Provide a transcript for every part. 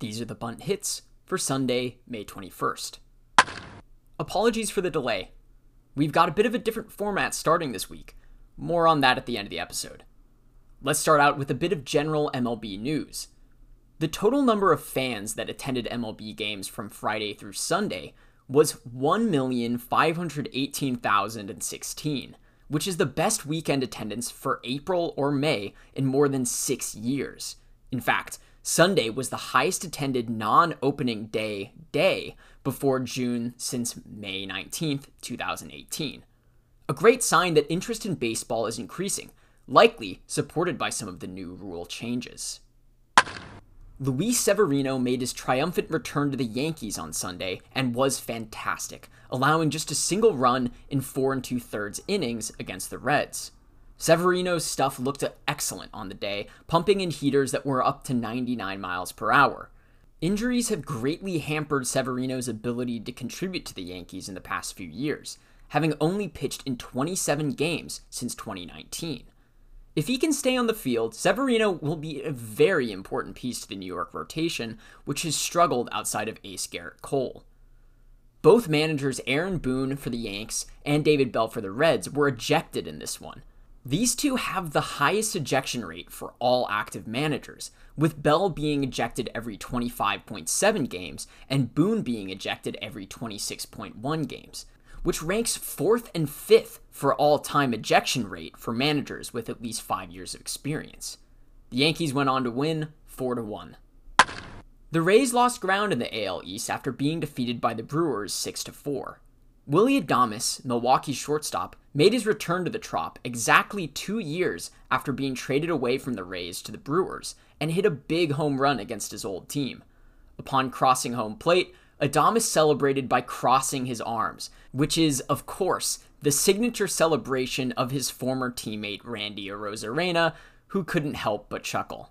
These are the bunt hits for Sunday, May 21st. Apologies for the delay. We've got a bit of a different format starting this week. More on that at the end of the episode. Let's start out with a bit of general MLB news. The total number of fans that attended MLB games from Friday through Sunday was 1,518,016, which is the best weekend attendance for April or May in more than six years. In fact, Sunday was the highest attended non opening day day before June since May 19th, 2018. A great sign that interest in baseball is increasing, likely supported by some of the new rule changes. Luis Severino made his triumphant return to the Yankees on Sunday and was fantastic, allowing just a single run in four and two thirds innings against the Reds. Severino's stuff looked excellent on the day, pumping in heaters that were up to 99 miles per hour. Injuries have greatly hampered Severino's ability to contribute to the Yankees in the past few years, having only pitched in 27 games since 2019. If he can stay on the field, Severino will be a very important piece to the New York rotation, which has struggled outside of ace Gerrit Cole. Both managers Aaron Boone for the Yanks and David Bell for the Reds were ejected in this one. These two have the highest ejection rate for all active managers, with Bell being ejected every 25.7 games and Boone being ejected every 26.1 games, which ranks fourth and fifth for all time ejection rate for managers with at least five years of experience. The Yankees went on to win 4 to 1. The Rays lost ground in the AL East after being defeated by the Brewers 6 to 4. Willy Adames, Milwaukee shortstop, made his return to the Trop exactly two years after being traded away from the Rays to the Brewers and hit a big home run against his old team. Upon crossing home plate, Adames celebrated by crossing his arms, which is, of course, the signature celebration of his former teammate Randy Arozarena, who couldn't help but chuckle.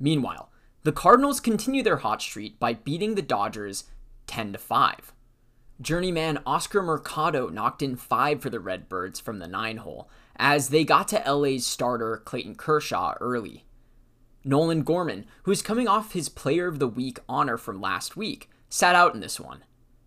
Meanwhile, the Cardinals continue their hot streak by beating the Dodgers 10 to 5. Journeyman Oscar Mercado knocked in 5 for the Redbirds from the 9 hole as they got to LA's starter Clayton Kershaw early. Nolan Gorman, who's coming off his Player of the Week honor from last week, sat out in this one.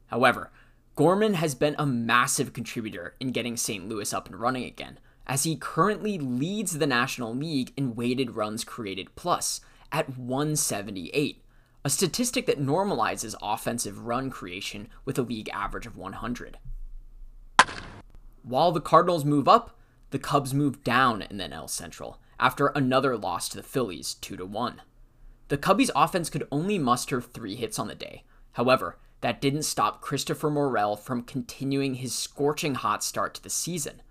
However, Gorman has been a massive contributor in getting St. Louis up and running again, as he currently leads the National League in weighted runs created plus at 178, a statistic that normalizes offensive run creation with a league average of 100. While the Cardinals move up, the Cubs move down in the NL Central after another loss to the Phillies 2 to 1. The Cubbies offense could only muster 3 hits on the day. However, that didn't stop Christopher Morel from continuing his scorching hot start to the season.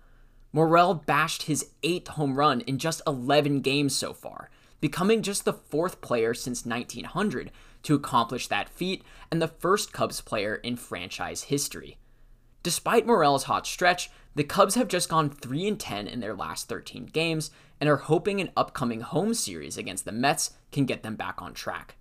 Morel bashed his 8th home run in just 11 games so far, becoming just the fourth player since 1900 to accomplish that feat and the first Cubs player in franchise history. Despite Morel's hot stretch, the Cubs have just gone 3 and 10 in their last 13 games and are hoping an upcoming home series against the Mets can get them back on track.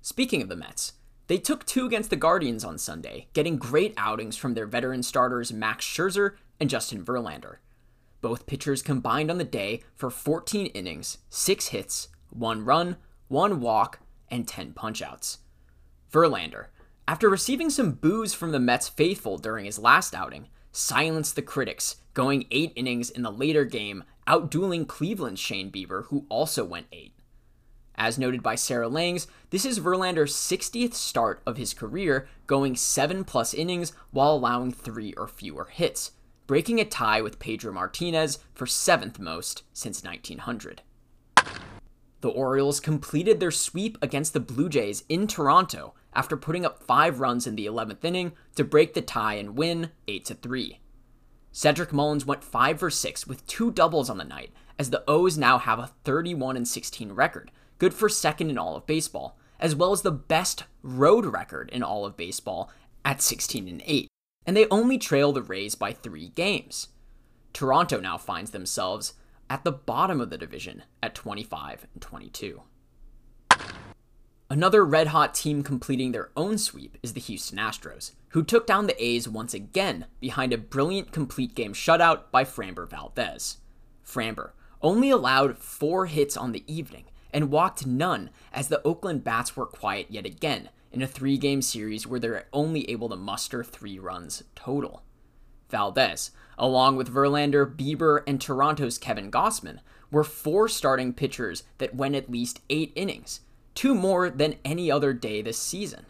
Speaking of the Mets, they took two against the Guardians on Sunday, getting great outings from their veteran starters Max Scherzer and Justin Verlander. Both pitchers combined on the day for 14 innings, 6 hits, 1 run, 1 walk, and 10 punchouts. Verlander, after receiving some boos from the Mets faithful during his last outing, silenced the critics, going 8 innings in the later game, outdueling Cleveland's Shane Bieber, who also went 8. As noted by Sarah Langs, this is Verlander's 60th start of his career, going 7 plus innings while allowing 3 or fewer hits, breaking a tie with Pedro Martinez for 7th most since 1900. The Orioles completed their sweep against the Blue Jays in Toronto after putting up 5 runs in the 11th inning to break the tie and win 8 3. Cedric Mullins went 5 for 6 with two doubles on the night as the O's now have a 31 16 record, good for second in all of baseball, as well as the best road record in all of baseball at 16 and 8, and they only trail the Rays by 3 games. Toronto now finds themselves at the bottom of the division at 25 and 22. Another red hot team completing their own sweep is the Houston Astros, who took down the A's once again behind a brilliant complete game shutout by Framber Valdez. Framber only allowed four hits on the evening and walked none as the Oakland Bats were quiet yet again in a three game series where they're only able to muster three runs total. Valdez, along with Verlander, Bieber, and Toronto's Kevin Gausman, were four starting pitchers that went at least eight innings, two more than any other day this season.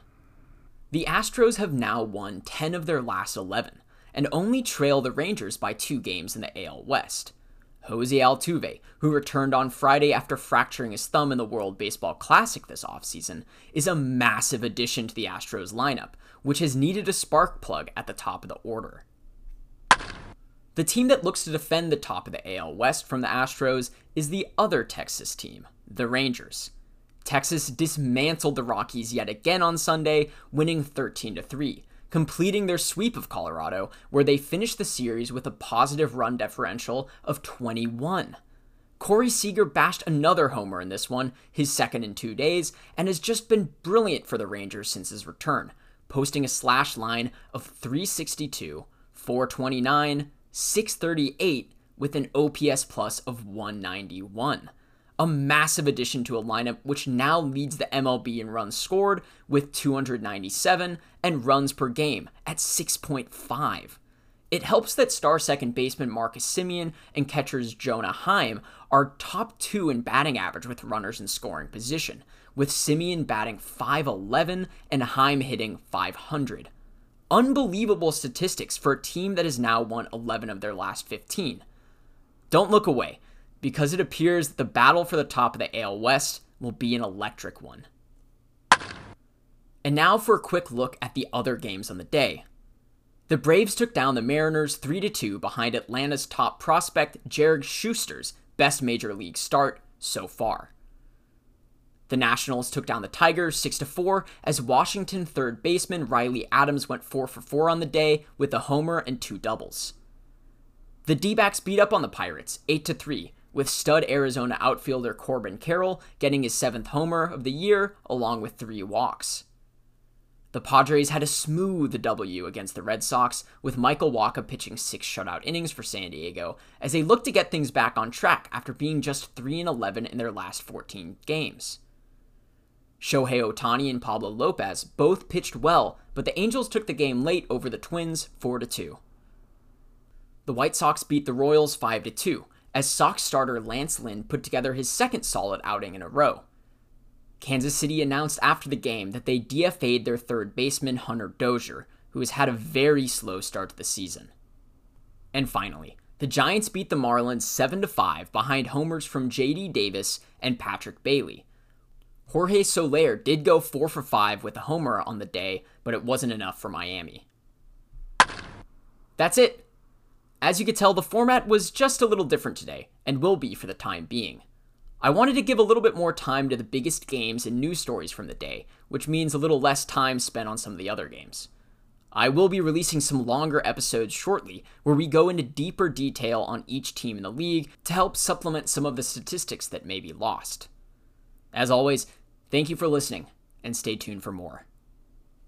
The Astros have now won 10 of their last 11 and only trail the Rangers by two games in the AL West. Jose Altuve, who returned on Friday after fracturing his thumb in the World Baseball Classic this offseason, is a massive addition to the Astros lineup, which has needed a spark plug at the top of the order. The team that looks to defend the top of the AL West from the Astros is the other Texas team, the Rangers. Texas dismantled the Rockies yet again on Sunday, winning 13 3, completing their sweep of Colorado, where they finished the series with a positive run differential of 21. Corey Seager bashed another homer in this one, his second in two days, and has just been brilliant for the Rangers since his return, posting a slash line of 362, 429, 638 with an OPS plus of 191 a massive addition to a lineup which now leads the MLB in runs scored with 297 and runs per game at 6.5. It helps that star second baseman Marcus Semien and catchers Jonah Heim are top two in batting average with runners in scoring position, with Semien batting 511 and Heim hitting 500. Unbelievable statistics for a team that has now won 11 of their last 15. Don't look away because it appears that the battle for the top of the AL West will be an electric one. And now for a quick look at the other games on the day. The Braves took down the Mariners 3 2 behind Atlanta's top prospect Jared Shuster's best major league start so far. The Nationals took down the Tigers 6 4 as Washington third baseman Riley Adams went 4 for 4 on the day with a homer and two doubles. The D-backs beat up on the Pirates 8 3 with stud Arizona outfielder Corbin Carroll getting his seventh homer of the year, along with three walks. The Padres had a smooth W against the Red Sox, with Michael Wacha pitching six shutout innings for San Diego, as they look to get things back on track after being just 3 11 in their last 14 games. Shohei Ohtani and Pablo Lopez both pitched well, but the Angels took the game late over the Twins 4 2. The White Sox beat the Royals 5 2, as Sox starter Lance Lynn put together his second solid outing in a row. Kansas City announced after the game that they DFA'd their third baseman Hunter Dozier, who has had a very slow start to the season. And finally, the Giants beat the Marlins 7 5 behind homers from JD Davis and Patrick Bailey. Jorge Soler did go 4 for 5 with a homer on the day, but it wasn't enough for Miami. That's it. As you could tell, the format was just a little different today, and will be for the time being. I wanted to give a little bit more time to the biggest games and news stories from the day, which means a little less time spent on some of the other games. I will be releasing some longer episodes shortly where we go into deeper detail on each team in the league to help supplement some of the statistics that may be lost. As always, thank you for listening, and stay tuned for more.